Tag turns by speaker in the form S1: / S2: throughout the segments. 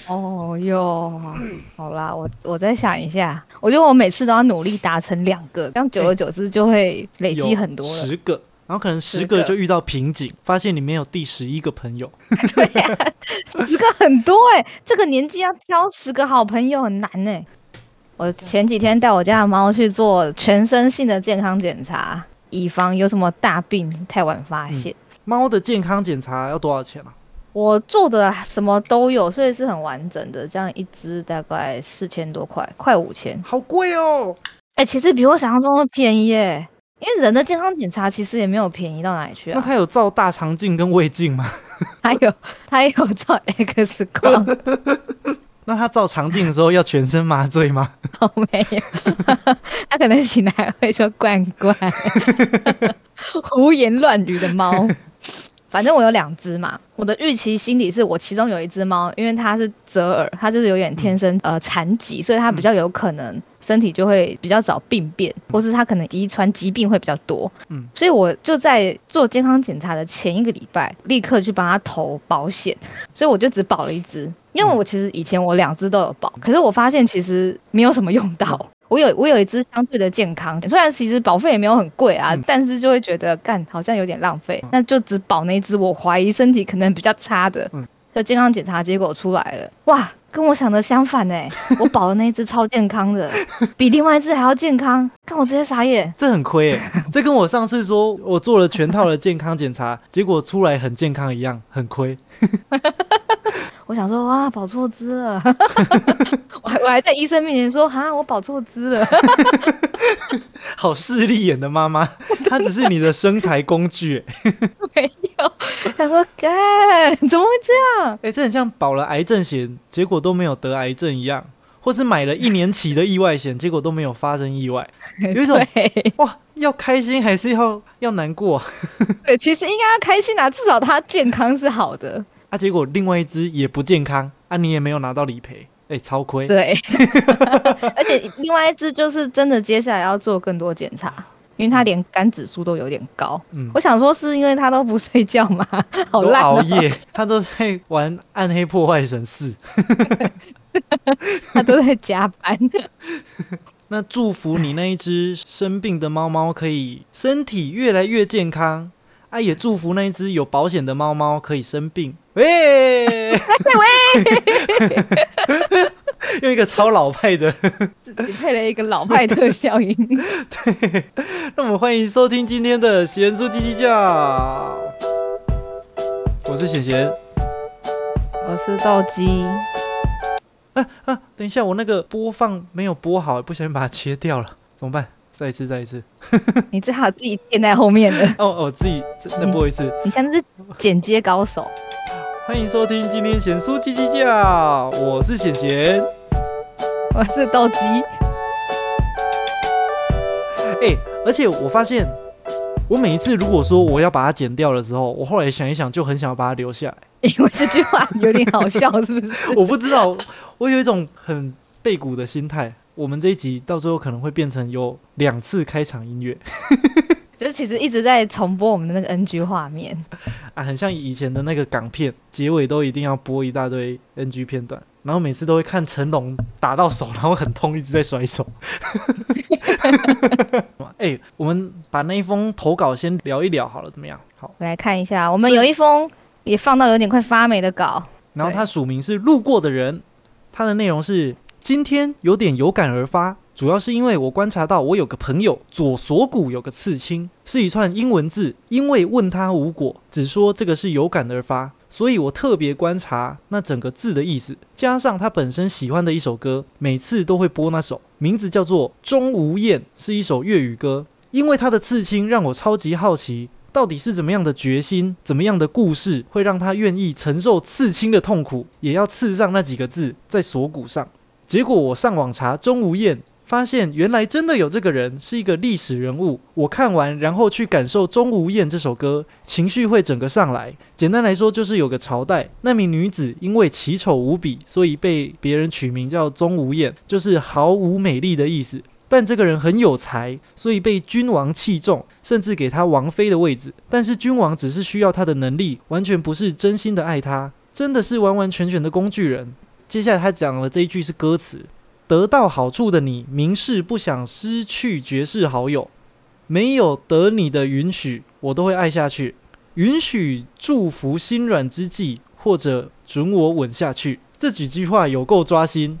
S1: 哦哟，好啦，我我再想一下，我觉得我每次都要努力达成两个，这样久而久之就会累积很多了。
S2: 十个，然后可能十
S1: 十个
S2: 个就遇到瓶颈，发现你没有第十一个朋友。
S1: 对呀、十个很多哎、这个年纪要挑十个好朋友很难哎、我前几天带我家的猫去做全身性的健康检查，以防有什么大病太晚发现。
S2: 猫的健康检查要多少钱啊？
S1: 我做的什么都有，所以是很完整的，这样一支大概四千多块，快五千。
S2: 好贵哦！
S1: 哎、其实比我想象中的便宜耶，因为人的健康检查其实也没有便宜到哪里去啊。
S2: 那他有照大肠镜跟胃镜吗？
S1: 他有他也有照 X 光，
S2: 那他照肠镜的时候要全身麻醉吗？
S1: 哦没有，他可能醒来会说罐罐，胡言乱语的猫。反正我有两只嘛，我的预期心理是我其中有一只猫，因为它是折耳，它就是有点天生呃残疾，所以它比较有可能身体就会比较早病变，或是它可能遗传疾病会比较多。
S2: 嗯
S1: 所以我就在做健康检查的前一个礼拜，立刻去帮它投保险，所以我就只保了一只，因为我其实以前我两只都有保，可是我发现其实没有什么用到。我有我有一只相对的健康，虽然其实保费也没有很贵啊，
S2: 嗯
S1: 但是就会觉得干好像有点浪费，那就只保那一只我怀疑身体可能比较差的。
S2: 嗯
S1: 就健康检查结果出来了，哇，跟我想的相反呢、我保的那一只超健康的，比另外一只还要健康，看我直接傻眼。
S2: 这很亏诶，这跟我上次说我做了全套的健康检查，结果出来很健康一样，很亏。
S1: 我想说，哇，保错资了，我还我还在医生面前说，哈，我保错资了。
S2: 好势利眼的妈妈，她只是你的生财工具诶。
S1: 没有，他说，干，怎么会这样？
S2: 哎、这很像保了癌症险，结果都没有得癌症一样，或是买了一年期的意外险，结果都没有发生意外。有一种哇，要开心还是要要难过啊？
S1: 对，其实应该要开心啊，至少他健康是好的。
S2: 啊结果另外一只也不健康啊，你也没有拿到理赔，哎、超亏。
S1: 对，而且另外一只就是真的接下来要做更多检查，因为它连肝指数都有点高。
S2: 嗯
S1: 我想说是因为他都不睡觉吗？好
S2: 都
S1: 烂、哦，
S2: 熬夜，他都在玩《暗黑破坏神四》。
S1: 他都在加班。
S2: 那祝福你那一只生病的猫猫可以身体越来越健康啊，也祝福那一只有保险的猫猫可以生病。喂，喂，用一个超老派的，
S1: 自己配了一个老派特效音。
S2: 那我们欢迎收听今天的贤叔叽叽叫，我是贤贤。
S1: 我是豆鸡，
S2: 啊，等一下，我那个播放没有播好，不小心把它切掉了，怎么办？再一次，再一次。
S1: 你最好自己垫在后面的，
S2: 哦哦，自己再再播一次。
S1: 你像是剪接高手。
S2: 欢迎收听今天贤叔叽叽叫，我是贤贤。
S1: 我是斗鸡，
S2: 哎、而且我发现，我每一次如果说我要把它剪掉的时候，我后来想一想，就很想要把它留下来。
S1: 因为这句话有点好笑，是不是？
S2: 我不知道，我有一种很背骨的心态。我们这一集到最后可能会变成有两次开场音乐
S1: 就是其实一直在重播我们的那个 NG 画面。
S2: 啊，很像以前的那个港片，结尾都一定要播一大堆 NG 片段，然后每次都会看成龙打到手，然后很痛，一直在甩手。哎、我们把那一封投稿先聊一聊好了，怎么样？好，
S1: 我来看一下，我们有一封也放到有点快发霉的稿。
S2: 然后它署名是路过的人，它的内容是今天有点有感而发，主要是因为我观察到我有个朋友左锁骨有个刺青，是一串英文字，因为问他无果，只说这个是有感而发。所以我特别观察那整个字的意思，加上他本身喜欢的一首歌，每次都会播那首，名字叫做《钟无艳》，是一首粤语歌。因为他的刺青让我超级好奇，到底是怎么样的决心，怎么样的故事，会让他愿意承受刺青的痛苦，也要刺上那几个字在锁骨上。结果我上网查钟无艳，发现原来真的有这个人，是一个历史人物。我看完，然后去感受《钟无艳》这首歌，情绪会整个上来。简单来说，就是有个朝代，那名女子因为奇丑无比，所以被别人取名叫钟无艳，就是毫无美丽的意思。但这个人很有才，所以被君王器重，甚至给他王妃的位置。但是君王只是需要他的能力，完全不是真心的爱他，真的是完完全全的工具人。接下来他讲了这一句是歌词：得到好处的你，明示不想失去绝世好友，没有得你的允许，我都会爱下去。允许祝福心软之际，或者准我吻下去。这几句话有够抓心。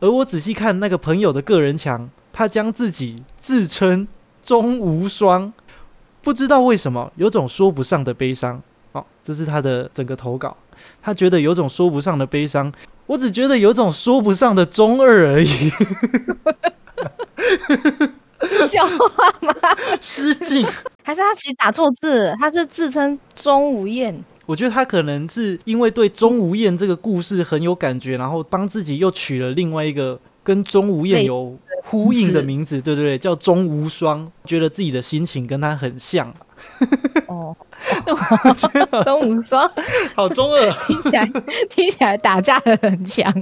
S2: 而我仔细看那个朋友的个人墙，他将自己自称钟无双，不知道为什么有种说不上的悲伤。哦，这是他的整个投稿，他觉得有种说不上的悲伤，我只觉得有种说不上的中二而已。
S1: 笑话吗？
S2: 失敬。
S1: 还是他其实打错字，他是自称钟无艳。
S2: 我觉得他可能是因为对钟无艳这个故事很有感觉，然后帮自己又取了另外一个跟钟无艳有呼应的名字，对对对，叫钟无双，觉得自己的心情跟他很像。
S1: 哦，钟无双，
S2: 好中二，
S1: 听起来听起来打架的很强。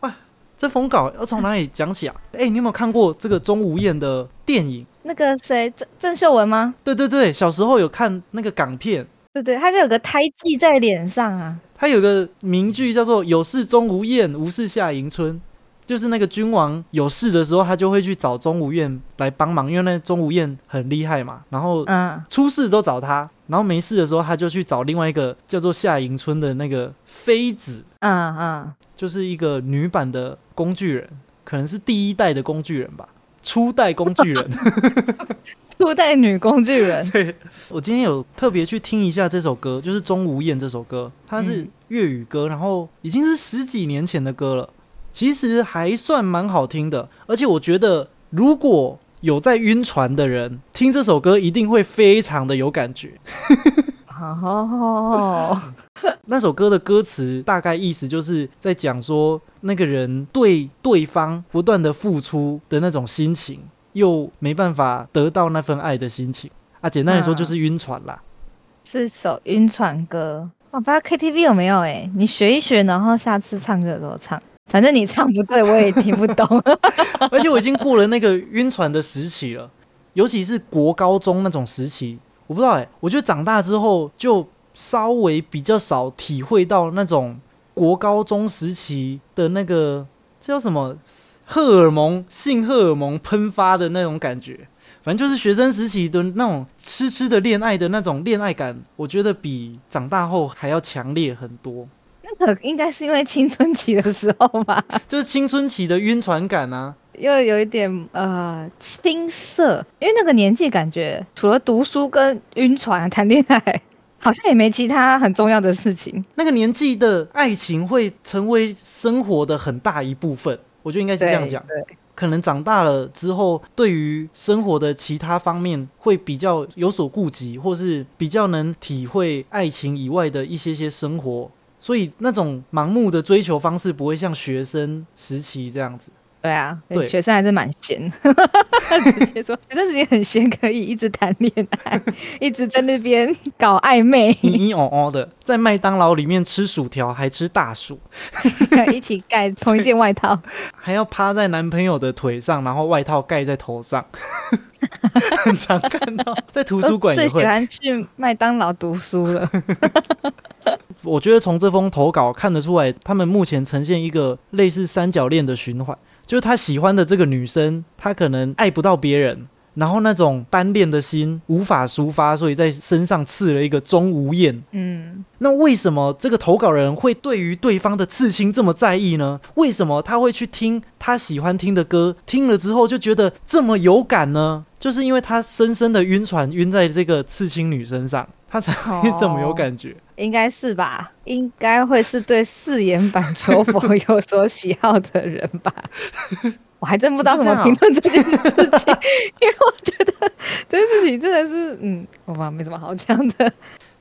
S2: 哇，这封稿要从哪里讲起啊？哎，你有没有看过这个钟无艳的电影？
S1: 那个谁，郑郑秀文吗？
S2: 对对对，小时候有看那个港片。
S1: 对对，他就有个胎记在脸上啊。
S2: 他有个名句叫做“有事钟无艳，无事夏迎春”，就是那个君王有事的时候，他就会去找钟无艳来帮忙，因为那钟无艳很厉害嘛。然后，嗯，出事都找他，然后没事的时候，他就去找另外一个叫做夏迎春的那个妃子。嗯嗯，就是一个女版的工具人，可能是第一代的工具人吧，初代工具人。
S1: 初代女工具人。
S2: 对，我今天有特别去听一下这首歌，就是《钟无艳》这首歌，它是粤语歌，然后已经是十几年前的歌了，其实还算蛮好听的。而且我觉得，如果有在晕船的人听这首歌，一定会非常的有感觉。哦，那首歌的歌词大概意思就是在讲说，那个人对对方不断的付出的那种心情。又没办法得到那份爱的心情啊，简单来说就是晕船啦。
S1: 是首晕船歌，我不知道 KTV 有没有哎，你学一学，然后下次唱歌的时候唱。反正你唱不对，我也听不懂。
S2: 而且我已经过了那个晕船的时期了，尤其是国高中那种时期，我不知道哎，我觉得长大之后就稍微比较少体会到那种国高中时期的那个这叫什么？荷尔蒙、性荷尔蒙喷发的那种感觉，反正就是学生时期的那种痴痴的恋爱的那种恋爱感，我觉得比长大后还要强烈很多。
S1: 那 个应该是因为青春期的时候吧，
S2: 就是青春期的晕船感啊，
S1: 又有一点呃青涩，因为那个年纪感觉除了读书跟晕船谈恋爱，好像也没其他很重要的事情。
S2: 那个年纪的爱情会成为生活的很大一部分。我觉得应该是这样讲，
S1: 对，
S2: 可能长大了之后，对于生活的其他方面会比较有所顾及，或是比较能体会爱情以外的一些些生活，所以那种盲目的追求方式不会像学生时期这样子。
S1: 对啊，对，学生还是蛮闲，直接说学生时间很闲，可以一直谈恋爱，一直在那边搞暧昧，
S2: 咿咿哦哦的，在麦当劳里面吃薯条，还吃大薯，
S1: 一起盖同一件外套，
S2: 还要趴在男朋友的腿上，然后外套盖在头上，很常看到，在图书馆
S1: 最喜欢去麦当劳读书了。
S2: 我觉得从这封投稿看得出来，他们目前呈现一个类似三角恋的循环。就是他喜欢的这个女生，他可能爱不到别人，然后那种单恋的心无法抒发，所以在身上刺了一个钟无艳。嗯，那为什么这个投稿人会对于对方的刺青这么在意呢？为什么他会去听他喜欢听的歌，听了之后就觉得这么有感呢？就是因为他深深的晕船晕在这个刺青女身上。他才会这么有感觉，
S1: 应该是吧？应该会是对誓言版求佛有所喜好的人吧？我还真不知道怎么评论这件事情，因为我觉得这件事情真的是，嗯，我吧，没什么好讲的。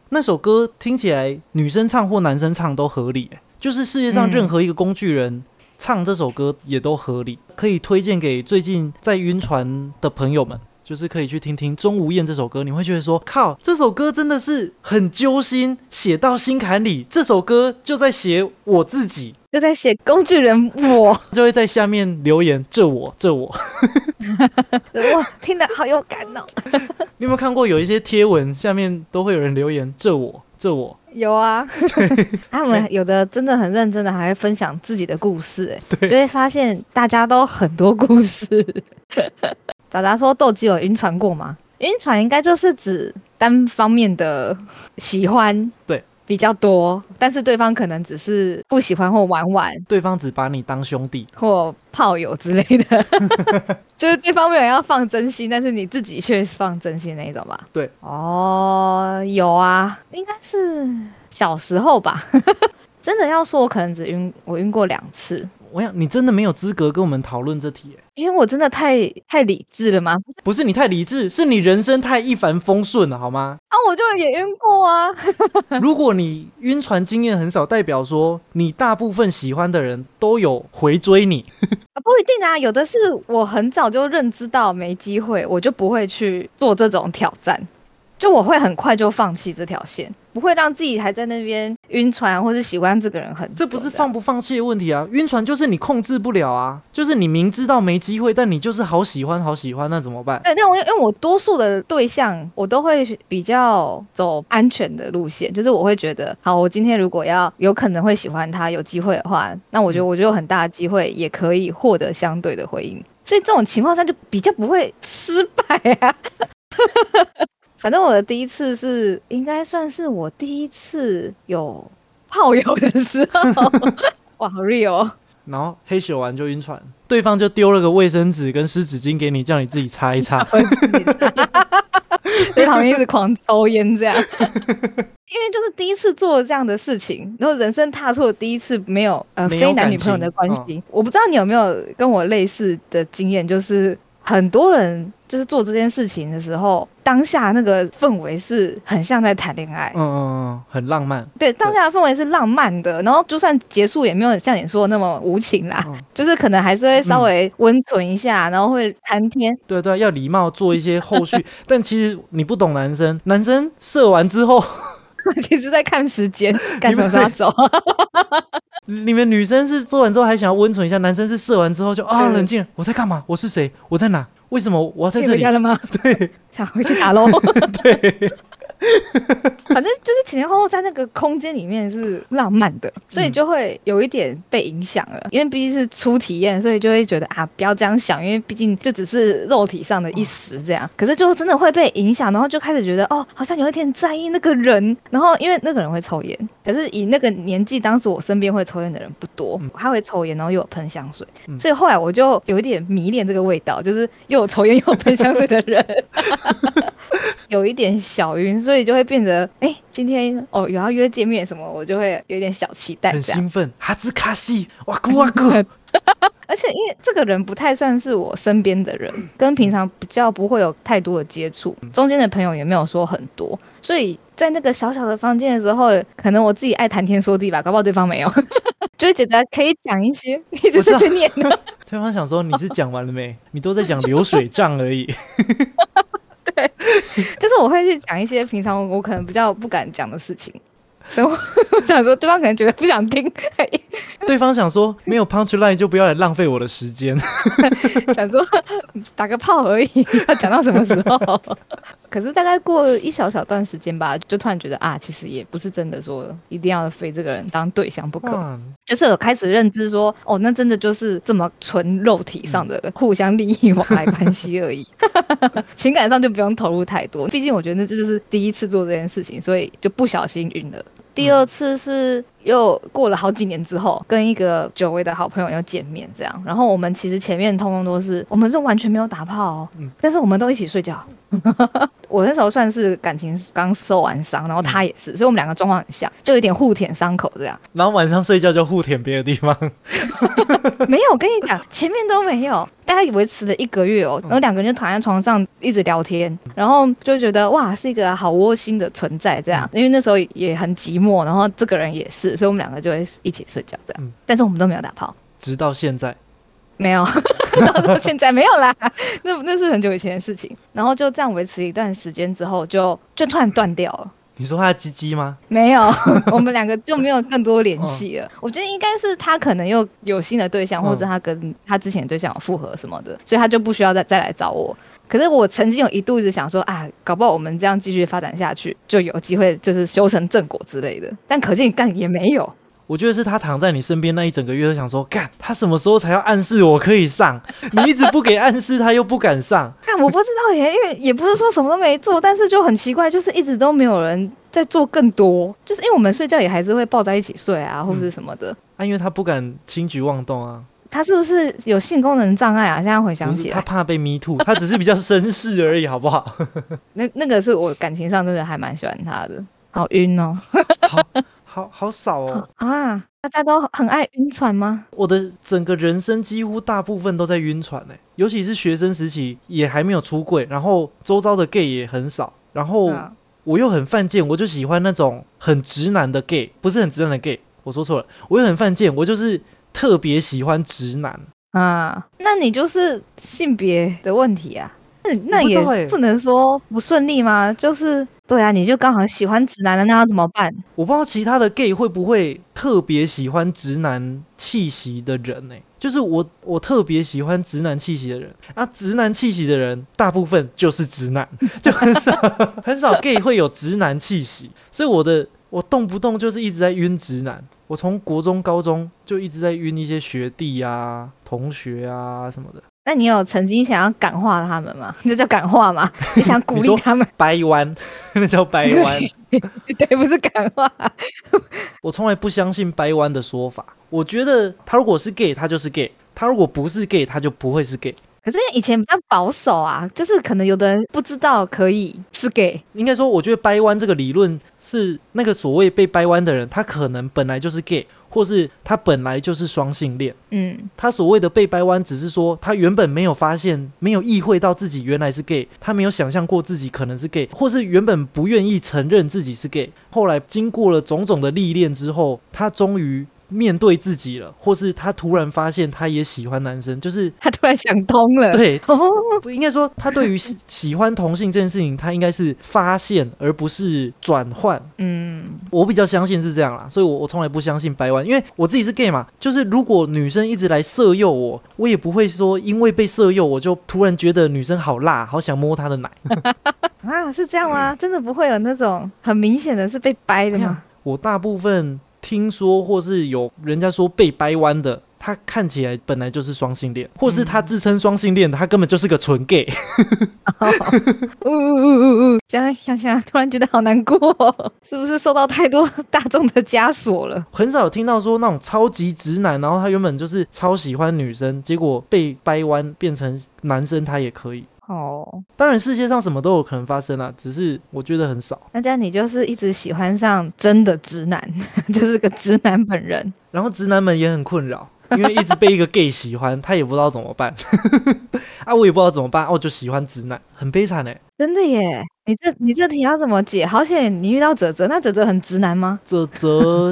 S2: 那首歌听起来，女生唱或男生唱都合理，就是世界上任何一个工具人唱这首歌也都合理，可以推荐给最近在晕船的朋友们。就是可以去听听《钟无艳》这首歌，你会觉得说，靠，这首歌真的是很揪心，写到心坎里。这首歌就在写我自己，
S1: 就在写工具人我，
S2: 就会在下面留言，这我，这我，
S1: 哇，听得好有感哦。
S2: 你有没有看过有一些贴文下面都会有人留言，这我，这我，
S1: 有啊，他们有的真的很认真的，还会分享自己的故事，哎，就会发现大家都很多故事。仔仔说斗鸡有晕船过吗？晕船应该就是指单方面的喜欢，
S2: 对。
S1: 比较多，但是对方可能只是不喜欢或玩玩，
S2: 对方只把你当兄弟
S1: 或炮友之类的，就是对方没有要放真心，但是你自己却放真心那一种吧？
S2: 对，
S1: 哦，有啊，应该是小时候吧。真的要说，我可能只晕，我晕过两次。
S2: 我想你真的没有资格跟我们讨论这题，
S1: 因为我真的太太理智了吗？
S2: 不是你太理智，是你人生太一帆风顺了，好吗？
S1: 啊，我就也晕过啊。
S2: 如果你晕船经验很少，代表说你大部分喜欢的人都有回追你
S1: 啊？不一定啊，有的是我很早就认知到没机会，我就不会去做这种挑战。就我会很快就放弃这条线，不会让自己还在那边晕船，或是喜欢这个人很。
S2: 这不是放不放弃的问题啊，晕船就是你控制不了啊，就是你明知道没机会，但你就是好喜欢好喜欢，那怎么办？
S1: 对，那我因为我多数的对象，我都会比较走安全的路线，就是我会觉得，好，我今天如果要有可能会喜欢他，有机会的话，那我觉得我就有很大的机会也可以获得相对的回应，所以这种情况下就比较不会失败啊。反正我的第一次是应该算是我第一次有炮友的时候，哇，好 real！
S2: 然后黑咻完就晕船，对方就丢了个卫生纸跟湿纸巾给你，叫你自己擦一擦。
S1: 在旁边一直狂抽烟这样，因为就是第一次做这样的事情，然后人生踏错了第一次没有呃非男女朋友的关系。我不知道你有没有跟我类似的经验，就是。很多人就是做这件事情的时候，当下那个氛围是很像在谈恋爱，
S2: 嗯嗯嗯，很浪漫。
S1: 对，当下的氛围是浪漫的，然后就算结束也没有像你说的那么无情啦，就是可能还是会稍微温存一下，然后会谈天。
S2: 对对，要礼貌做一些后续。但其实你不懂男生，男生射完之后，
S1: 其实在看时间，干什么时候走。
S2: 你们女生是做完之后还想要温存一下，男生是射完之后就啊冷静，我在干嘛？我是谁？我在哪？为什么我要在这里？
S1: 回家了吗？
S2: 对，
S1: 想回去打喽。
S2: 对。
S1: 反正就是前前后后在那个空间里面是浪漫的，所以就会有一点被影响了。因为毕竟是初体验，所以就会觉得啊，不要这样想，因为毕竟就只是肉体上的一时这样。可是就真的会被影响，然后就开始觉得哦，好像有一点在意那个人。然后因为那个人会抽烟，可是以那个年纪，当时我身边会抽烟的人不多。他会抽烟，然后又有喷香水，所以后来我就有一点迷恋这个味道，就是又有抽烟又有喷香水的人，有一点小晕。所以就会变得，哎，今天哦有要约见面什么，我就会有点小期待，
S2: 很兴奋，哈兹卡西，哇咕哇咕。
S1: 而且因为这个人不太算是我身边的人，跟平常比较不会有太多的接触，中间的朋友也没有说很多，所以在那个小小的房间的时候，可能我自己爱谈天说地吧，搞不好对方没有，就会觉得可以讲一些一直碎碎念的。
S2: 对方想说你是讲完了没？你都在讲流水账而已。
S1: 对，就是我会去讲一些平常我可能比较不敢讲的事情，所以我想说，对方可能觉得不想听。
S2: 对方想说，没有 punch line 就不要来浪费我的时间。
S1: 想说 打个炮而已，要讲到什么时候？可是大概过一小小段时间吧，就突然觉得啊，其实也不是真的说一定要非这个人当对象不可，就是我开始认知说，哦，那真的就是这么纯肉体上的互相利益往来关系而已，情感上就不用投入太多。毕竟我觉得这就是第一次做这件事情，所以就不小心晕了。第二次是又过了好几年之后，跟一个久违的好朋友又见面，这样。然后我们其实前面通通都是，我们是完全没有打炮，哦，但是我们都一起睡觉。我那时候算是感情刚受完伤，然后他也是，所以我们两个状况很像，就有点互舔伤口这样。
S2: 然后晚上睡觉就互舔别的地方。
S1: 没有，我跟你讲，前面都没有，大概维持了一个月哦，然后两个人就躺在床上一直聊天，然后就觉得哇，是一个好窝心的存在这样。因为那时候也很寂寞，然后这个人也是，所以我们两个就会一起睡觉这样。但是我们都没有打炮，
S2: 直到现在。
S1: 没有，到现在没有啦，那那是很久以前的事情。然后就这样维持一段时间之后，就就突然断掉了。
S2: 你说他鸡鸡吗？
S1: 没有，我们两个就没有更多联系了。我觉得应该是他可能又有新的对象，或者他跟他之前的对象有复合什么的，所以他就不需要再再来找我。可是我曾经有一度一直想说啊，搞不好我们这样继续发展下去，就有机会就是修成正果之类的。但可见干也没有。
S2: 我觉得是他躺在你身边那一整个月，都想说，干他什么时候才要暗示我可以上？你一直不给暗示，他又不敢上。
S1: 看我不知道耶，因为也不是说什么都没做，但是就很奇怪，就是一直都没有人在做更多。就是因为我们睡觉也还是会抱在一起睡啊，或者什么的。
S2: 啊，因为他不敢轻举妄动啊。
S1: 他是不是有性功能障碍啊？现在回想起来，
S2: 他怕被 me too，他只是比较绅士而已，好不好？
S1: 那那个是我感情上真的还蛮喜欢他的，好晕哦。
S2: 好。好好少哦
S1: 啊！大家都很爱晕船吗？
S2: 我的整个人生几乎大部分都在晕船呢，尤其是学生时期也还没有出柜，然后周遭的 gay 也很少，然后我又很犯贱，我就喜欢那种很直男的 gay，不是很直男的 gay，我说错了，我又很犯贱，我就是特别喜欢直男
S1: 啊。那你就是性别的问题啊？那那也不能说不顺利吗？就是。对啊，你就刚好喜欢直男的，那要怎么办？
S2: 我不知道其他的 gay 会不会特别喜欢直男气息的人呢？就是我，我特别喜欢直男气息的人啊。直男气息的人，大部分就是直男，就很少很少 gay 会有直男气息。所以我的我动不动就是一直在晕直男。我从国中、高中就一直在晕一些学弟啊、同学啊什么的。
S1: 那你有曾经想要感化他们吗？这叫感化吗？你想鼓励他们？
S2: 掰弯，那叫掰弯。
S1: 对，不是感化。
S2: 我从来不相信掰弯的说法。我觉得他如果是 gay，他就是 gay；他如果不是 gay，他就不会是 gay。
S1: 可是以前比较保守啊，就是可能有的人不知道可以是 gay。
S2: 应该说，我觉得掰弯这个理论是那个所谓被掰弯的人，他可能本来就是 gay，或是他本来就是双性恋。嗯，他所谓的被掰弯，只是说他原本没有发现、没有意会到自己原来是 gay，他没有想象过自己可能是 gay，或是原本不愿意承认自己是 gay，后来经过了种种的历练之后，他终于。面对自己了，或是他突然发现他也喜欢男生，就是
S1: 他突然想通了。
S2: 对，不应该说他对于喜 喜欢同性这件事情，他应该是发现而不是转换。嗯，我比较相信是这样啦，所以我我从来不相信掰弯，因为我自己是 gay 嘛。就是如果女生一直来色诱我，我也不会说因为被色诱我就突然觉得女生好辣，好想摸她的奶。
S1: 啊，是这样吗？真的不会有那种很明显的是被掰的吗？
S2: 我大部分。听说或是有人家说被掰弯的，他看起来本来就是双性恋，或是他自称双性恋的，他根本就是个纯 gay。
S1: 呜呜呜呜，想想想，突然觉得好难过，是不是受到太多大众的枷锁了？
S2: 很少有听到说那种超级直男，然后他原本就是超喜欢女生，结果被掰弯变成男生，他也可以。哦，当然世界上什么都有可能发生啊，只是我觉得很少。
S1: 那这样你就是一直喜欢上真的直男，就是个直男本人。
S2: 然后直男们也很困扰，因为一直被一个 gay 喜欢，他也不知道怎么办。啊，我也不知道怎么办，哦，就喜欢直男，很悲惨哎。
S1: 真的耶，你这你这题要怎么解？好险你遇到泽泽，那泽泽很直男吗？
S2: 泽泽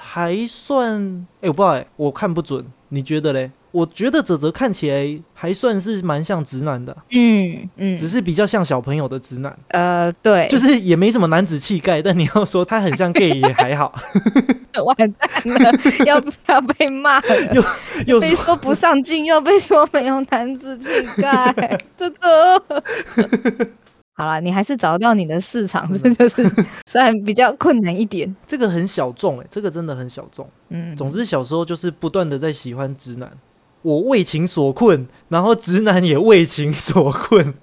S2: 还算，哎，我不知道哎，我看不准，你觉得嘞？我觉得泽泽看起来还算是蛮像直男的，嗯嗯，只是比较像小朋友的直男。
S1: 呃，对，
S2: 就是也没什么男子气概，但你要说他很像 gay 也还好。
S1: 完蛋了，要不要被骂？又又被说不上进，又被说没有男子气概，真的。好了，你还是找到你的市场，这就是虽然比较困难一点。
S2: 这个很小众哎，这个真的很小众。嗯，总之小时候就是不断的在喜欢直男。我为情所困，然后直男也为情所困。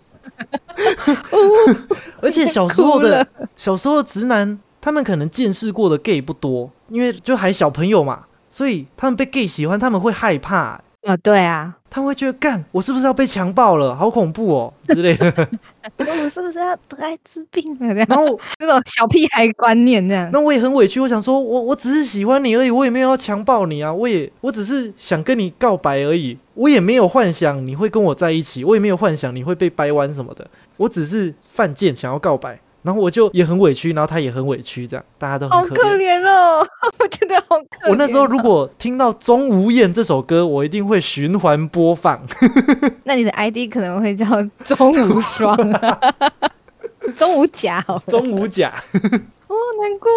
S2: 而且小时候的小时候直男，他们可能见识过的 gay 不多，因为就还小朋友嘛，所以他们被 gay 喜欢，他们会害怕。
S1: 啊，对啊。
S2: 他会觉得干，我是不是要被强暴了？好恐怖哦 之类的。
S1: 我是不是要得艾滋病了？然后那种小屁孩观念这样。
S2: 那我也很委屈，我想说，我我只是喜欢你而已，我也没有要强暴你啊，我也我只是想跟你告白而已，我也没有幻想你会跟我在一起，我也没有幻想你会被掰弯什么的，我只是犯贱想要告白。然后我就也很委屈，然后他也很委屈，这样大家都
S1: 好可怜哦，我觉得好可怜。
S2: 我那时候如果听到《钟无艳》这首歌，我一定会循环播放。
S1: 那你的 ID 可能会叫钟无双，钟无甲，
S2: 钟无甲。
S1: 哦，难过，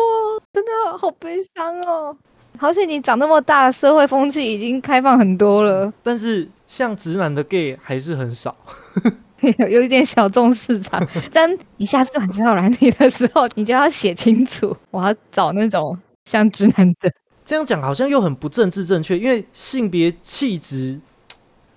S1: 真的好悲伤哦。好像你长那么大，社会风气已经开放很多了。
S2: 但是像直男的 gay 还是很少。
S1: 有 有一点小众市场。但你下次玩交友软体的时候，你就要写清楚，我要找那种像直男的。
S2: 这样讲好像又很不政治正确，因为性别气质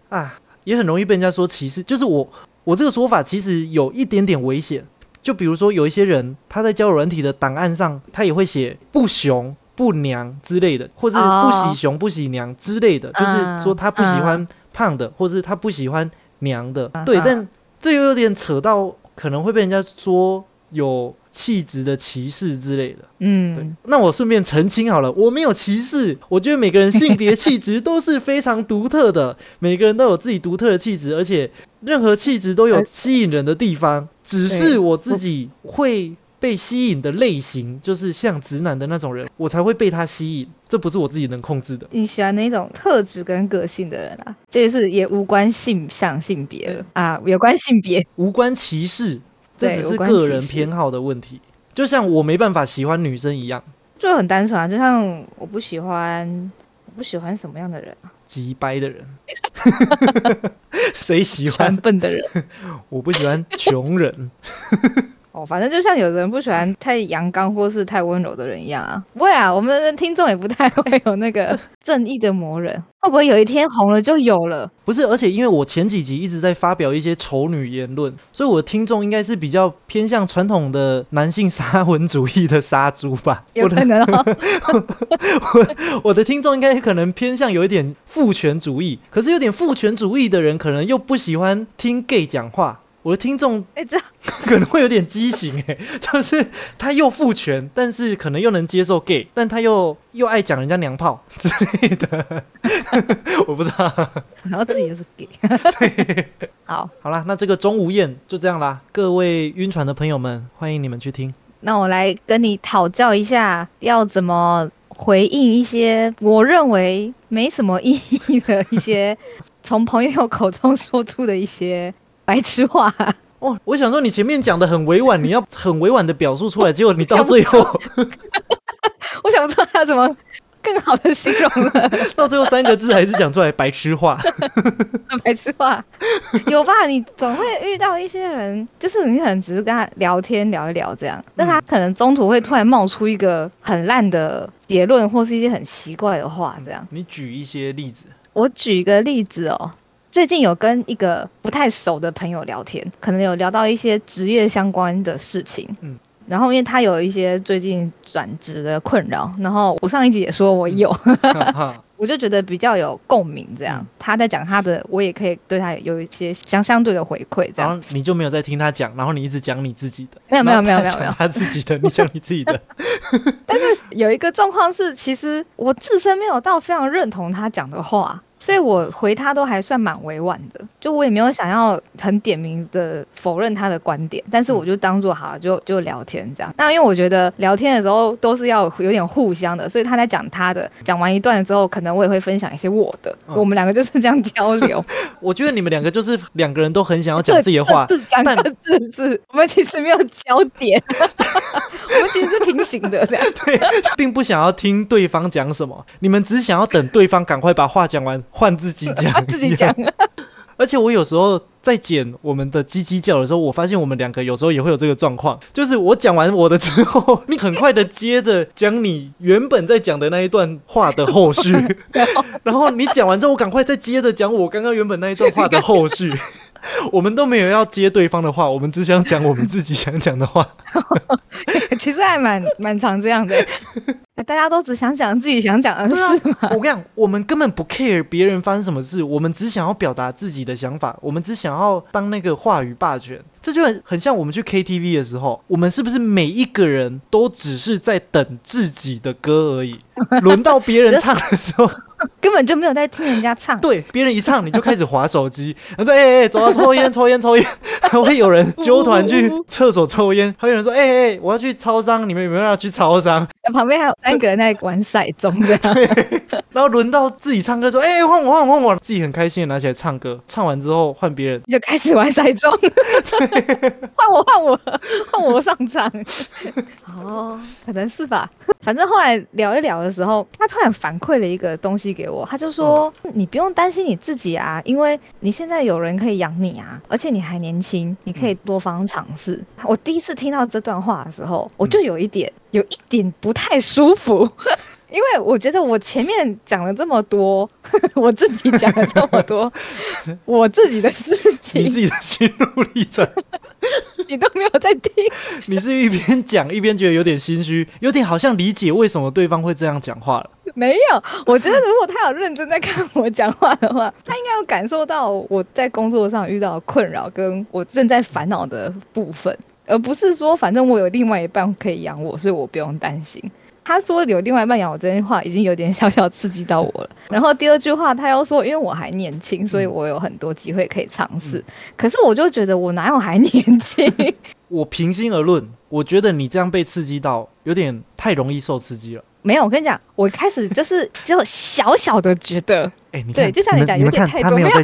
S2: 啊，也很容易被人家说歧视。就是我我这个说法其实有一点点危险。就比如说有一些人他在交友软体的档案上，他也会写不雄不娘之类的，或是不喜雄不喜娘之类的，就是说他不喜欢胖的，或是他不喜欢娘的。对，但这又有点扯到可能会被人家说有。气质的歧视之类的，嗯，对。那我顺便澄清好了，我没有歧视。我觉得每个人性别气质都是非常独特的，每个人都有自己独特的气质，而且任何气质都有吸引人的地方。只是我自己会被吸引的类型，就是像直男的那种人，我才会被他吸引。这不是我自己能控制的。
S1: 你喜欢哪种特质跟个性的人啊？这也是也无关性向性别了啊，有关性别，
S2: 无关歧视。这只是个人偏好的问题，就像我没办法喜欢女生一样，
S1: 就很单纯啊。就像我不喜欢，我不喜欢什么样的人啊？
S2: 急掰的人，谁喜欢
S1: 笨的人？
S2: 我不喜欢穷人。
S1: 哦，反正就像有人不喜欢太阳刚或是太温柔的人一样啊。不会啊，我们的听众也不太会有那个 正义的魔人。会不会有一天红了就有了？
S2: 不是，而且因为我前几集一直在发表一些丑女言论，所以我的听众应该是比较偏向传统的男性沙文主义的杀猪吧？
S1: 有可能哦。
S2: 我我的听众应该可能偏向有一点父权主义，可是有点父权主义的人可能又不喜欢听 gay 讲话。我的听众
S1: 哎，这样
S2: 可能会有点畸形哎，就是他又父权，但是可能又能接受 gay，但他又又爱讲人家娘炮 之类的，我不知道。
S1: 然后自己又是 gay。好，
S2: 好啦，那这个钟无艳就这样啦。各位晕船的朋友们，欢迎你们去听。
S1: 那我来跟你讨教一下，要怎么回应一些我认为没什么意义的一些从朋友口中说出的一些。白痴话
S2: 哦！我想说，你前面讲的很委婉，你要很委婉的表述出来，结果你到最后，
S1: 我想不出来怎么更好的形容了。
S2: 到最后三个字还是讲出来白痴话，
S1: 白痴话 有吧？你总会遇到一些人，就是你可能只是跟他聊天聊一聊这样，但他可能中途会突然冒出一个很烂的结论，或是一些很奇怪的话，这样。
S2: 你举一些例子。
S1: 我举一个例子哦。最近有跟一个不太熟的朋友聊天，可能有聊到一些职业相关的事情。嗯，然后因为他有一些最近转职的困扰，然后我上一集也说我有，我就觉得比较有共鸣。这样他在讲他的，我也可以对他有一些相相对的回馈。这样
S2: 你就没有在听他讲，然后你一直讲你自己的，
S1: 没有没有没有没有没有
S2: 他自己的，你讲你自己的。
S1: 但是有一个状况是，其实我自身没有到非常认同他讲的话。所以我回他都还算蛮委婉的，就我也没有想要很点名的否认他的观点，但是我就当做好了，就就聊天这样。那因为我觉得聊天的时候都是要有点互相的，所以他在讲他的，讲完一段之后，可能我也会分享一些我的，我们两个就是这样交 流。
S2: 我觉得你们两个就是两个人都很想要讲自己的话，
S1: 讲各自是，我们其实没有焦点，我们其实是平行的这样，
S2: 对，并不想要听对方讲什么，你们只想要等对方赶快把话讲完。换自己讲，
S1: 自己讲。
S2: 而且我有时候在剪我们的鸡鸡叫的时候，我发现我们两个有时候也会有这个状况，就是我讲完我的之后，你很快的接着讲你原本在讲的那一段话的后续，然后你讲完之后，我赶快再接着讲我刚刚原本那一段话的后续。我们都没有要接对方的话，我们只想讲我们自己想讲的话。
S1: 其实还蛮蛮常这样的，大家都只想讲自己想讲的事嘛。
S2: 我跟你讲，我们根本不 care 别人发生什么事，我们只想要表达自己的想法，我们只想要当那个话语霸权。这就很很像我们去 KTV 的时候，我们是不是每一个人都只是在等自己的歌而已？轮到别人唱的时候。
S1: 根本就没有在听人家唱，
S2: 对，别人一唱你就开始划手机，然后说哎哎，走啊，抽烟抽烟抽烟，还会有人揪团去厕所抽烟，还有人说哎哎，我要去超商，你们有没有要去超商？
S1: 旁边还有三个人在玩骰盅
S2: 的，然后轮到自己唱歌说哎换我换我换我，自己很开心的拿起来唱歌，唱完之后换别人。
S1: 就开始玩骰盅，换我换我换我上场，哦，可能是吧，反正后来聊一聊的时候，他突然反馈了一个东西给我。我，他就说：“你不用担心你自己啊，因为你现在有人可以养你啊，而且你还年轻，你可以多方尝试。”我第一次听到这段话的时候，我就有一点有一点不太舒服，因为我觉得我前面讲了这么多，我自己讲了这么多 我自己的事情
S2: 你
S1: 情，
S2: 自己的心路历程，
S1: 你都没有在听。
S2: 你是一边讲一边觉得有点心虚，有点好像理解为什么对方会这样讲话了。
S1: 没有，我觉得如果他有认真在看我讲话的话，他应该有感受到我在工作上遇到的困扰，跟我正在烦恼的部分，而不是说反正我有另外一半可以养我，所以我不用担心。他说有另外一半养我这句话已经有点小小刺激到我了。然后第二句话他又说，因为我还年轻，所以我有很多机会可以尝试。可是我就觉得我哪有还年轻？
S2: 我平心而论，我觉得你这样被刺激到，有点太容易受刺激了。
S1: 没有，我跟你讲，我开始就是只有小小的觉得，
S2: 哎、你，
S1: 对，就像你讲，有点太多，
S2: 他没有在，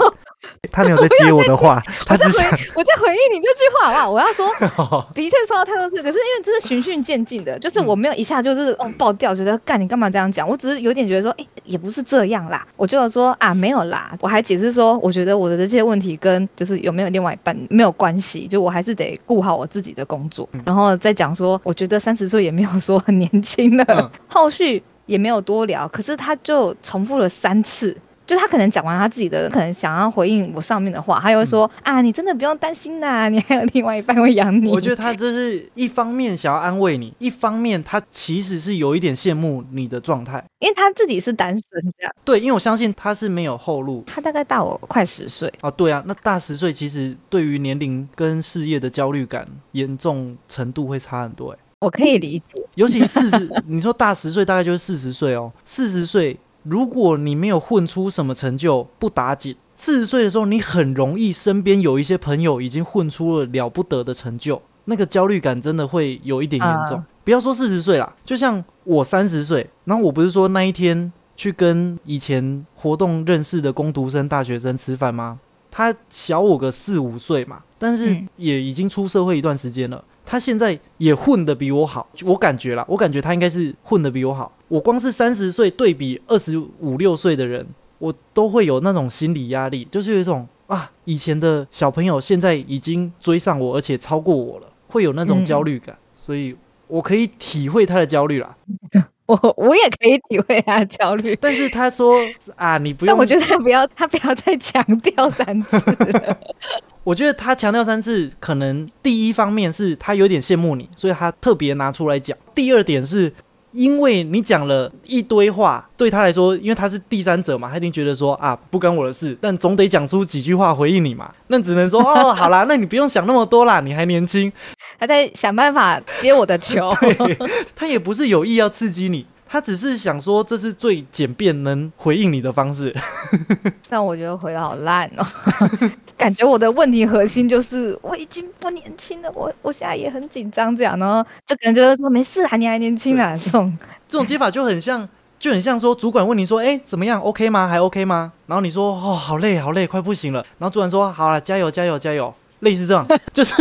S2: 他没有在接我的话，他只想
S1: 回，我在回应你这句话，好不好？我要说，的确受到太多次，可是因为这是循序渐进的，就是我没有一下就是哦爆掉，觉得干你干嘛这样讲？我只是有点觉得说，哎、也不是这样啦。我就说啊，没有啦。我还解释说，我觉得我的这些问题跟就是有没有另外一半没有关系，就我还是得顾好我自己的工作，然后再讲说，我觉得三十岁也没有说很年轻了。
S2: 嗯
S1: 后续也没有多聊，可是他就重复了三次。就他可能讲完他自己的，可能想要回应我上面的话，他又会说、啊，你真的不用担心啦，你还有另外一半会养你。
S2: 我觉得他这是一方面想要安慰你，一方面他其实是有一点羡慕你的状态。
S1: 因为他自己是单身这样，
S2: 对，因为我相信他是没有后路
S1: 他大概大我快十岁，
S2: 啊。对啊，那大十岁其实对于年龄跟事业的焦虑感严重程度会差很多、欸。
S1: 我可以理解。
S2: 尤其四十，你说大十岁大概就是四十岁哦。四十岁，如果你没有混出什么成就，不打紧。四十岁的时候，你很容易身边有一些朋友已经混出了了不得的成就，那个焦虑感真的会有一点严重。
S1: 嗯
S2: 不要说四十岁啦，就像我三十岁，然后我不是说那一天去跟以前活动认识的工读生、大学生吃饭吗？他小我个四五岁嘛，但是
S1: 嗯
S2: 也已经出社会一段时间了。他现在也混得比我好，我感觉啦，我感觉他应该是混得比我好。我光是三十岁对比二十五六岁的人，我都会有那种心理压力，就是有一种啊，以前的小朋友现在已经追上我，而且超过我了，会有那种
S1: 嗯
S2: 焦虑感，所以我可以体会他的焦虑啦。
S1: 我我也可以体会他的焦虑，
S2: 但是他说啊，你不用，
S1: 但我觉得他不要他不要再强调三次了。
S2: 我觉得他强调三次，可能第一方面是他有点羡慕你，所以他特别拿出来讲。第二点是因为你讲了一堆话，对他来说，因为他是第三者嘛，他一定觉得说啊，不关我的事，但总得讲出几句话回应你嘛。那只能说哦，好啦，那你不用想那么多啦，你还年轻。
S1: 他在想办法接我的球，
S2: 他也不是有意要刺激你，他只是想说这是最简便能回应你的方式。
S1: 但我觉得回的好烂哦，感觉我的问题核心就是我已经不年轻了，我我现在也很紧张这样，然后这个人就会说没事啊，你还年轻啊，这种
S2: 这种接法就很像，就很像说主管问你说，哎、怎么样，OK 吗？还 OK 吗？然后你说，哦，好累，好累，快不行了。然后主管说，好了，加油，加油，加油，类似这样，就是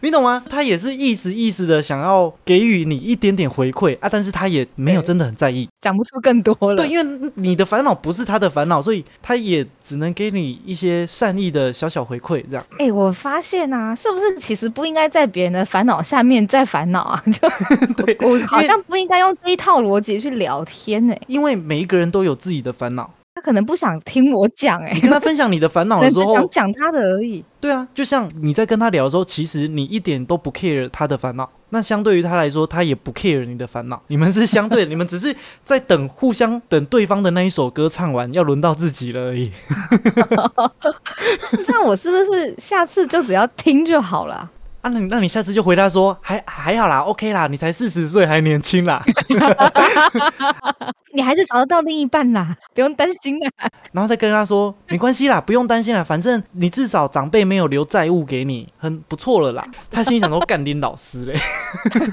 S2: 你懂吗？他也是意思意思的想要给予你一点点回馈啊，但是他也没有真的很在意。
S1: 讲不出更多了。
S2: 对，因为你的烦恼不是他的烦恼，所以他也只能给你一些善意的小小回馈，这样。
S1: 哎、我发现啊，是不是其实不应该在别人的烦恼下面再烦恼啊？就
S2: 对
S1: 我我好像不应该用这一套逻辑去聊天呢、
S2: 因为每一个人都有自己的烦恼，
S1: 他可能不想听我讲哎、
S2: 你跟他分享你的烦恼的时候，
S1: 想讲他的而已。
S2: 对啊，就像你在跟他聊的时候，其实你一点都不 care 他的烦恼，那相对于他来说，他也不 care 你的烦恼。你们是相对，你们只是在等互相等对方的那一首歌唱完，要轮到自己了而已。
S1: 这样我是不是下次就只要听就好了？
S2: 啊，那你那你下次就回答说，还还好啦，OK 啦，你才四十岁，还年轻啦，
S1: 你还是找得到另一半啦，不用担心啦。
S2: 然后再跟他说，没关系啦，不用担心啦，反正你至少长辈没有留债务给你，很不错了啦。他心里想说，干林老师嘞，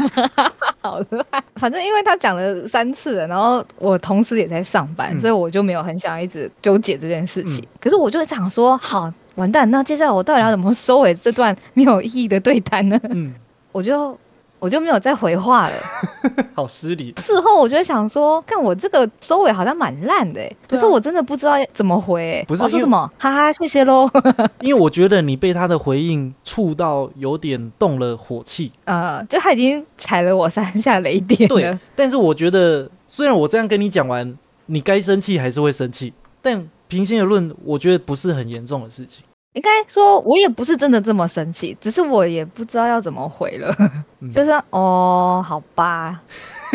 S1: 好了，反正因为他讲了三次了，然后我同时也在上班，
S2: 嗯
S1: 所以我就没有很想一直纠结这件事情。
S2: 嗯
S1: 可是我就会想说，好，完蛋，那接下来我到底要怎么收尾这段没有意义的对谈呢？
S2: 嗯，
S1: 我就我就没有再回话了。
S2: 好失礼。
S1: 事后我就想说，看我这个收尾好像蛮烂的、欸，可是我真的不知道怎么回、欸。
S2: 不是
S1: 我说什么？哈哈，谢谢喽。
S2: 因为我觉得你被他的回应触到，有点动了火气。
S1: 呃，就他已经踩了我三下雷点
S2: 对。，但是我觉得，虽然我这样跟你讲完，你该生气还是会生气，但平心而论，我觉得不是很严重的事情。
S1: 应该说，我也不是真的这么生气，只是我也不知道要怎么回了。
S2: 嗯
S1: 就是哦，好吧，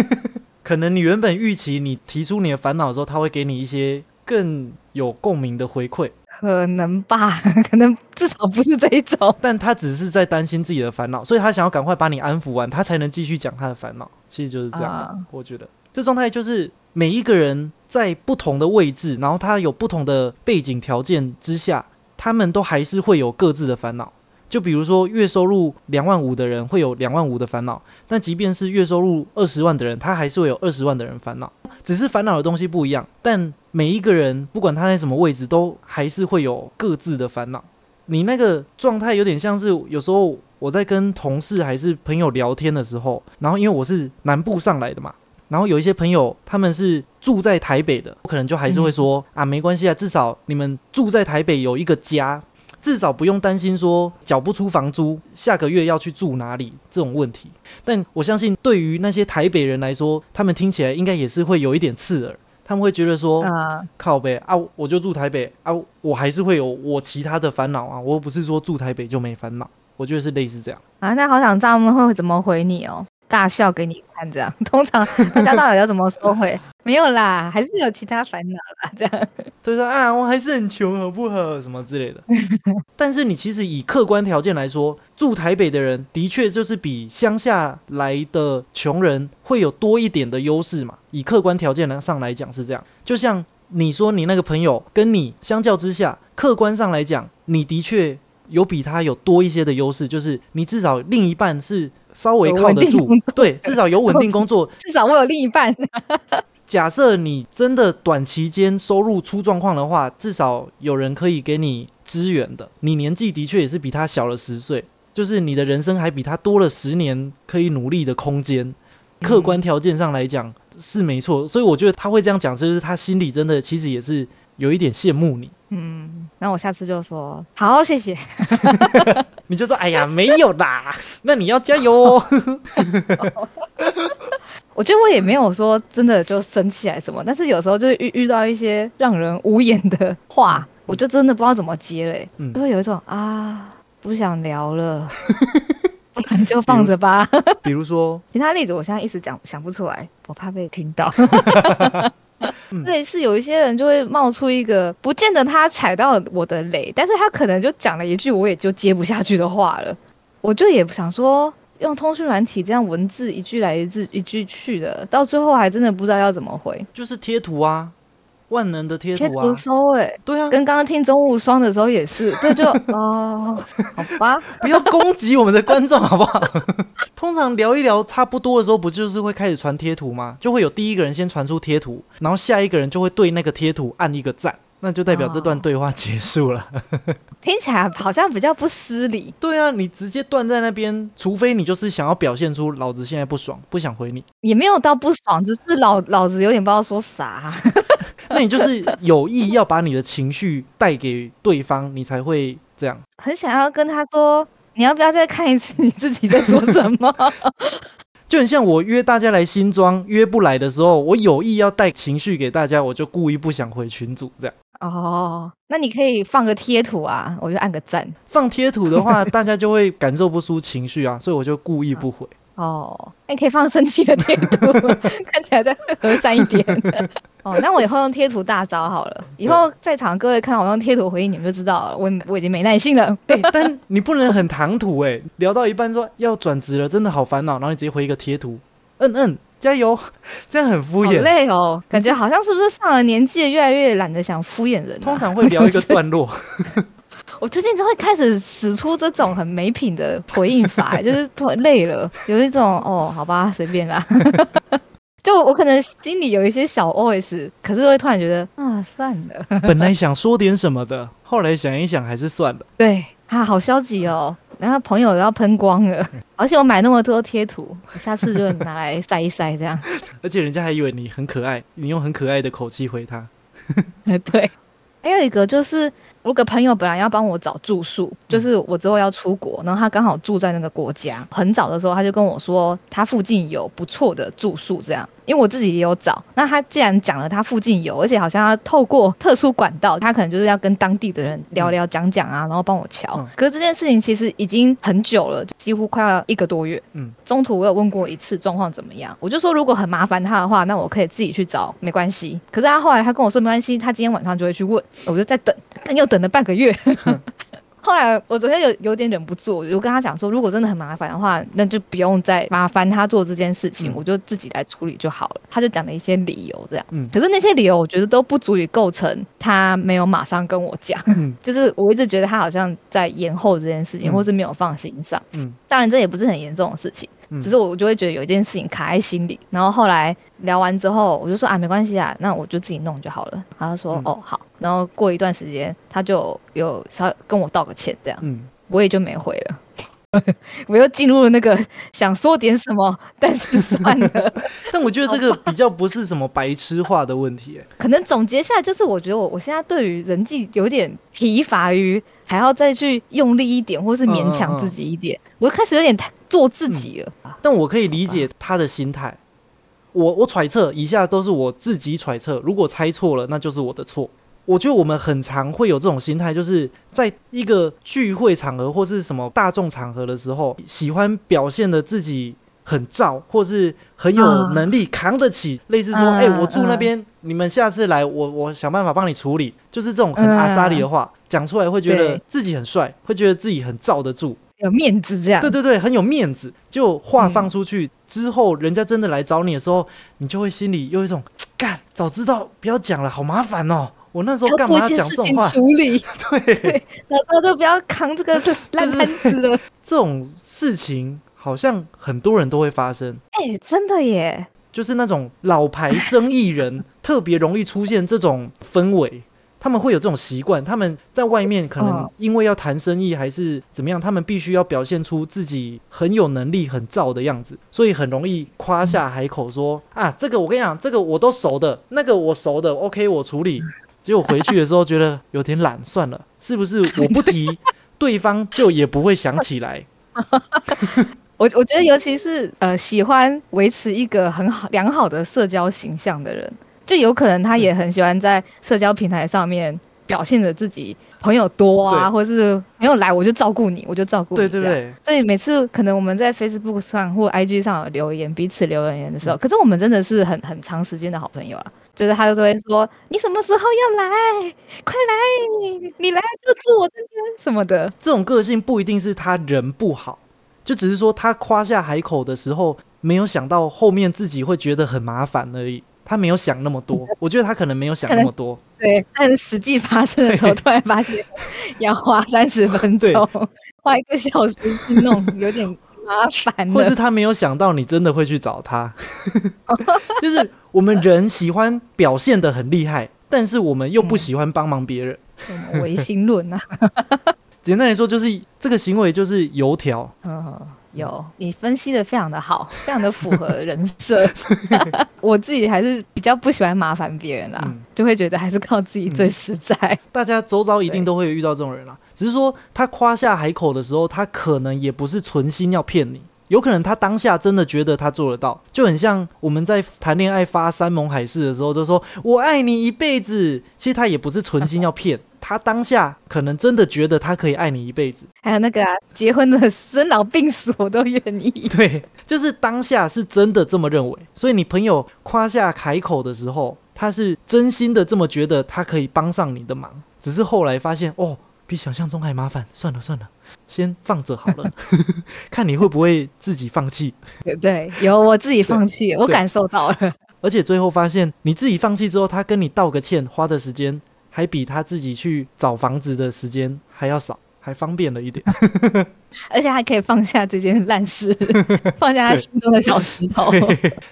S2: 可能你原本预期你提出你的烦恼的时候，他会给你一些更有共鸣的回馈，
S1: 可能吧，可能至少不是这一种。
S2: 但他只是在担心自己的烦恼，所以他想要赶快把你安抚完，他才能继续讲他的烦恼。其实就是这样，
S1: 啊
S2: 我觉得这状态就是每一个人在不同的位置，然后他有不同的背景条件之下，他们都还是会有各自的烦恼。就比如说，月收入两万五的人会有两万五的烦恼，但即便是月收入二十万的人，他还是会有二十万的人烦恼，只是烦恼的东西不一样。但每一个人，不管他在什么位置，都还是会有各自的烦恼。你那个状态有点像是有时候我在跟同事还是朋友聊天的时候，然后因为我是南部上来的嘛，然后有一些朋友他们是住在台北的，我可能就还是会说、啊，没关系啊，至少你们住在台北有一个家，至少不用担心说缴不出房租，下个月要去住哪里这种问题。但我相信对于那些台北人来说，他们听起来应该也是会有一点刺耳，他们会觉得说，
S1: 啊、
S2: 靠北啊，我就住台北啊，我还是会有我其他的烦恼啊，我又不是说住台北就没烦恼，我觉得是类似这样。
S1: 啊，那好想知道他们会怎么回你哦，大笑给你看这样。通常大家到底要怎么收回？没有啦，还是有其他烦恼啦，这样。
S2: 对说啊，我还是很穷，好不好？什么之类的。但是你其实以客观条件来说，住台北的人的确就是比乡下来的穷人会有多一点的优势嘛。以客观条件上来讲是这样，就像你说你那个朋友跟你相较之下，客观上来讲，你的确有比他有多一些的优势，就是你至少另一半是稍微靠得住对，至少有稳定工作，
S1: 至少我有另一半。
S2: 假设你真的短期间收入出状况的话，至少有人可以给你支援的。你年纪的确也是比他小了十岁，就是你的人生还比他多了十年可以努力的空间。客观条件上来讲是没错，所以我觉得他会这样讲，就是他心里真的其实也是有一点羡慕你。
S1: 嗯，那我下次就说好，谢谢。
S2: 你就说：“哎呀，没有啦，那你要加油哦。
S1: 我觉得我也没有说真的就生气还是什么，但是有时候就会遇遇到一些让人无言的话，我就真的不知道怎么接嘞、
S2: 嗯
S1: 就会有一种啊不想聊了，不然就放着吧。”
S2: 比如说，
S1: 其他例子我现在一时讲想不出来，我怕被听到。
S2: 嗯。
S1: 类似有一些人就会冒出一个，不见得他踩到我的雷，但是他可能就讲了一句我也就接不下去的话了，我就也不想说，用通讯软体这样文字一句来一句一句去的，到最后还真的不知道要怎么回。
S2: 就是贴图啊，万能的贴图啊
S1: 贴图，收哎、
S2: 对啊，
S1: 跟刚刚听中午双的时候也是，这，就哦，好吧，
S2: 不要攻击我们的观众好不好？通常聊一聊差不多的时候，不就是会开始传贴图吗？就会有第一个人先传出贴图，然后下一个人就会对那个贴图按一个赞，那就代表这段对话结束了。
S1: 听起来好像比较不失礼。
S2: 对啊，你直接断在那边，除非你就是想要表现出老子现在不爽，不想回你，
S1: 也没有到不爽，只是老老子有点不知道说啥。
S2: 那你就是有意要把你的情绪带给对方，你才会这样。
S1: 很想要跟他说，你要不要再看一次你自己在说什么？
S2: 就很像我约大家来新庄，约不来的时候，我有意要带情绪给大家，我就故意不想回群组这样。
S1: 哦，那你可以放个贴图啊，我就按个赞。
S2: 放贴图的话，大家就会感受不出情绪啊，所以我就故意不回。
S1: 哦，那你可以放生气的贴图，看起来再和善一点。哦，那我以后用贴图大招好了。以后在场各位看到我用贴图回应，你们就知道了，我我已经没耐心了。
S2: 哎、但你不能很唐突哎、聊到一半说要转职了，真的好烦恼，然后你直接回一个贴图，嗯嗯，加油，这样很敷
S1: 好
S2: 衍。
S1: 累哦，感觉好像是不是上了年纪，越来越懒得想敷衍人、啊？
S2: 通常会聊一个段落，
S1: 我最近就会开始使出这种很没品的回应法，就是突然累了，有一种哦，好吧，随便啦。就我可能心里有一些小 OS，可是会突然觉得啊，算了。
S2: 本来想说点什么的，后来想一想还是算了。
S1: 对啊，好消极哦。然后朋友都要喷光了，而且我买那么多贴图，我下次就拿来晒一晒这样。
S2: 而且人家还以为你很可爱，你用很可爱的口气回他。
S1: 对，还有一个就是。我个朋友本来要帮我找住宿，就是我之后要出国，然后他刚好住在那个国家。很早的时候他就跟我说，他附近有不错的住宿，这样。因为我自己也有找，那他既然讲了他附近有，而且好像要透过特殊管道，他可能就是要跟当地的人聊聊讲讲啊，然后帮我瞧。可是这件事情其实已经很久了，几乎快要一个多月。嗯，中途我有问过一次状况怎么样，我就说如果很麻烦他的话，那我可以自己去找，没关系。可是他后来他跟我说没关系，他今天晚上就会去问，我就在等，但又等了半个月。后来我昨天有有点忍不住，我就跟他讲说，如果真的很麻烦的话，那就不用再麻烦他做这件事情，我就自己来处理就好了。他就讲了一些理由，这样。嗯。可是那些理由，我觉得都不足以构成他没有马上跟我讲。嗯。就是我一直觉得他好像在延后这件事情，或是没有放心上。嗯。当然，这也不是很严重的事情。只是我就会觉得有一件事情卡在心里，然后后来聊完之后，我就说啊没关系啊，那我就自己弄就好了。然后说哦好，然后过一段时间他就有稍跟我道个歉这样，嗯，我也就没回了。我又进入了那个想说点什么，但是算了。
S2: 但我觉得这个比较不是什么白痴化的问题，
S1: 可能总结下来就是，我觉得我我现在对于人际有点疲乏于还要再去用力一点，或是勉强自己一点，我开始有点太做自己了。
S2: 但我可以理解他的心态。我我揣测，以下都是我自己揣测，如果猜错了，那就是我的错。我觉得我们很常会有这种心态，就是在一个聚会场合或是什么大众场合的时候，喜欢表现的自己很照，或是很有能力扛得起，类似说，哎，我住那边，你们下次来，我我想办法帮你处理，就是这种很阿萨里的话讲出来，会觉得自己很帅，会觉得自己很罩得住，
S1: 有面子这样。
S2: 对对对，很有面子。就话放出去之后，人家真的来找你的时候，你就会心里有一种干，早知道不要讲了，好麻烦哦。我那时候干嘛要讲这种话？
S1: 处理 对，大家都不要扛这个 烂摊子了。
S2: 这种事情好像很多人都会发生。
S1: 哎，真的耶！
S2: 就是那种老牌生意人 特别容易出现这种氛围，他们会有这种习惯。他们在外面可能因为要谈生意还是怎么样，他们必须要表现出自己很有能力、很燥的样子，所以很容易夸下海口说：“啊，这个我跟你讲，这个我都熟的，那个我熟的，OK，我处理。”结果回去的时候觉得有点懒，算了，是不是我不提，对方就也不会想起来？
S1: 我我觉得，尤其是呃，喜欢维持一个很好良好的社交形象的人，就有可能他也很喜欢在社交平台上面表现着自己朋友多啊，或者是没有来我就照顾你，我就照顾你。对对对。所以每次可能我们在 Facebook 上或 IG 上有留言，彼此留言的时候，可是我们真的是很很长时间的好朋友啊。就是他都会说你什么时候要来？快来！你来就住我这边什么的。
S2: 这种个性不一定是他人不好，就只是说他夸下海口的时候，没有想到后面自己会觉得很麻烦而已。他没有想那么多，我觉得他可能没有想那么多。
S1: 对，但是实际发生的时候，突然发现要花三十分钟，花一个小时去弄，有点。麻烦，
S2: 或是他没有想到你真的会去找他，就是我们人喜欢表现的很厉害，但是我们又不喜欢帮忙别人，
S1: 唯心论啊。
S2: 简单来说，就是这个行为就是油条。
S1: 有，你分析的非常的好，非常的符合人设。我自己还是比较不喜欢麻烦别人啦，就会觉得还是靠自己最实在。
S2: 大家周遭一定都会遇到这种人啦，只是说他夸下海口的时候，他可能也不是存心要骗你。有可能他当下真的觉得他做得到，就很像我们在谈恋爱发山盟海誓的时候，就说我爱你一辈子。其实他也不是存心要骗，他当下可能真的觉得他可以爱你一辈子。
S1: 还有那个结婚的生老病死我都愿意。
S2: 对，就是当下是真的这么认为。所以你朋友夸下海口的时候，他是真心的这么觉得他可以帮上你的忙，只是后来发现哦。比想象中还麻烦，算了算了，先放着好了，看你会不会自己放弃。
S1: 对，有我自己放弃，我感受到了。
S2: 而且最后发现，你自己放弃之后，他跟你道个歉，花的时间还比他自己去找房子的时间还要少。还方便了一点，
S1: 而且还可以放下这件烂事，放下他心中的小石头。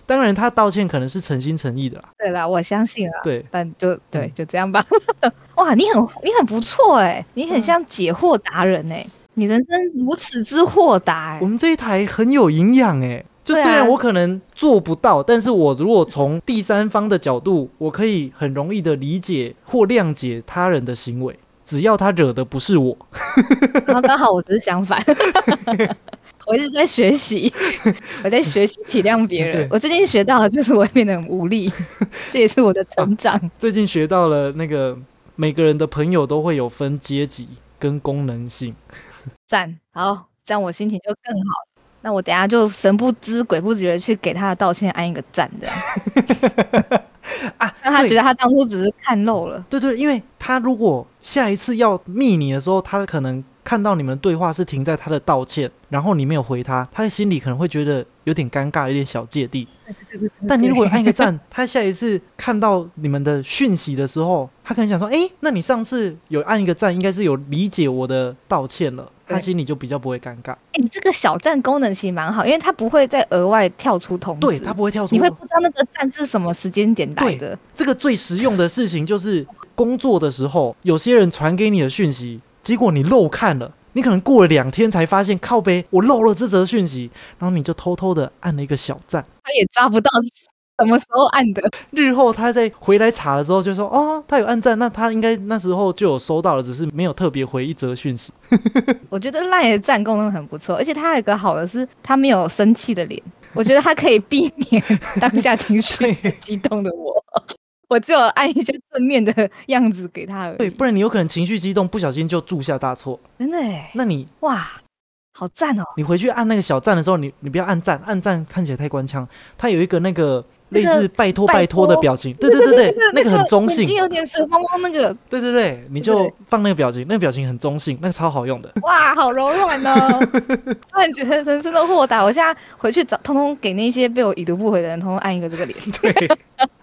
S2: 当然，他道歉可能是诚心诚意的啦。
S1: 对啦，我相信啊。
S2: 对，
S1: 但就对，就这样吧。哇，你很你很不错哎，你很像解惑达人哎。你人生如此之豁达、欸，
S2: 我们这一台很有营养哎。就虽然我可能做不到，但是我如果从第三方的角度，我可以很容易的理解或谅解他人的行为，只要他惹的不是我。
S1: 然后刚好我只是相反。我一直在学习，我在学习体谅别人。我最近学到的就是我会变得很无力，这也是我的成长。
S2: 最近学到了那个每个人的朋友都会有分阶级跟功能性。
S1: 赞，好，这样我心情就更好了。那我等下就神不知鬼不觉地去给他的道歉按一个赞，这样
S2: 啊，
S1: 让他觉得他当初只是看漏了。
S2: 对对，因为他如果下一次要密你的时候，他可能看到你们对话是停在他的道歉，然后你没有回他，他的心里可能会觉得有点尴尬，有点小芥蒂。但你如果按一个赞，他下一次看到你们的讯息的时候，他可能想说：“诶，那你上次有按一个赞，应该是有理解我的道歉了。”他心里就比较不会尴尬。
S1: 哎、你这个小赞功能其实蛮好，因为它不会再额外跳出通知，
S2: 对他不会跳出。
S1: 你会不知道那个赞是什么时间点来的。
S2: 这个最实用的事情就是工作的时候，有些人传给你的讯息，结果你漏看了，你可能过了两天才发现靠背我漏了这则讯息，然后你就偷偷的按了一个小赞。
S1: 他也抓不到什么时候按的。
S2: 日后他再回来查了之后，就说哦，他有按赞，那他应该那时候就有收到了，只是没有特别回一则讯息。
S1: 我觉得赖的赞功能很不错，而且他有一个好的是，他没有生气的脸，我觉得他可以避免当下情绪激动的我。我只有按一些正面的样子给他而
S2: 对，
S1: 已。
S2: 不然你有可能情绪激动，不小心就铸下大错。
S1: 真的哎，
S2: 那你
S1: 哇，好赞哦！
S2: 你回去按那个小赞的时候，你你不要按赞，按赞看起来太官腔。它有一个那个类似拜托
S1: 拜
S2: 拜托的表情，对对对对，那个很中性
S1: 眼睛。有点水汪汪，那个
S2: 对对对，你就放那个表情，那个表情很中性，那个超好用的。
S1: 哇，好柔软哦！突然觉得人生都豁达。我现在回去找，通通给那些被我已读不回的人，通通按一个这个脸。
S2: 对，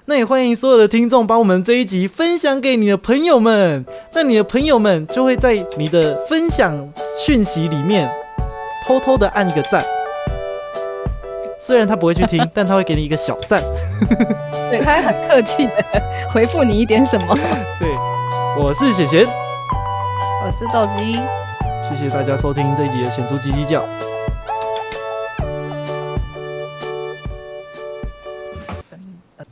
S2: 那也欢迎所有的听众把我们这一集分享给你的朋友们，那你的朋友们就会在你的分享讯息里面偷偷的按一个赞。虽然他不会去听，但他会给你一个小赞。
S1: 对，他会很客气的回复你一点什么。
S2: 对，我是贤贤，
S1: 我是豆鸡，
S2: 谢谢大家收听这一集的贤叔鸡鸡叫。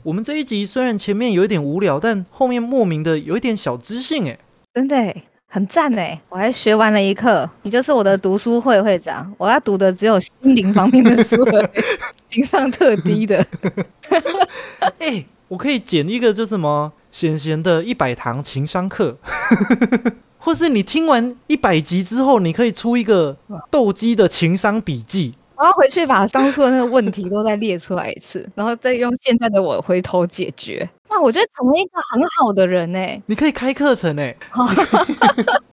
S2: 我们这一集虽然前面有一点无聊，但后面莫名的有一点小知性哎。
S1: 真的耶很赞哎！我还学完了一课，你就是我的读书会会长。我要读的只有心灵方面的书，情商特低的。
S2: 哎、我可以剪一个就什么贤贤的一百堂情商课，或是你听完一百集之后，你可以出一个斗鸡的情商笔记。
S1: 我要回去把当初的那个问题都再列出来一次，然后再用现在的我回头解决。哇，我觉得成为一个很好的人哎，
S2: 你可以开课程哎，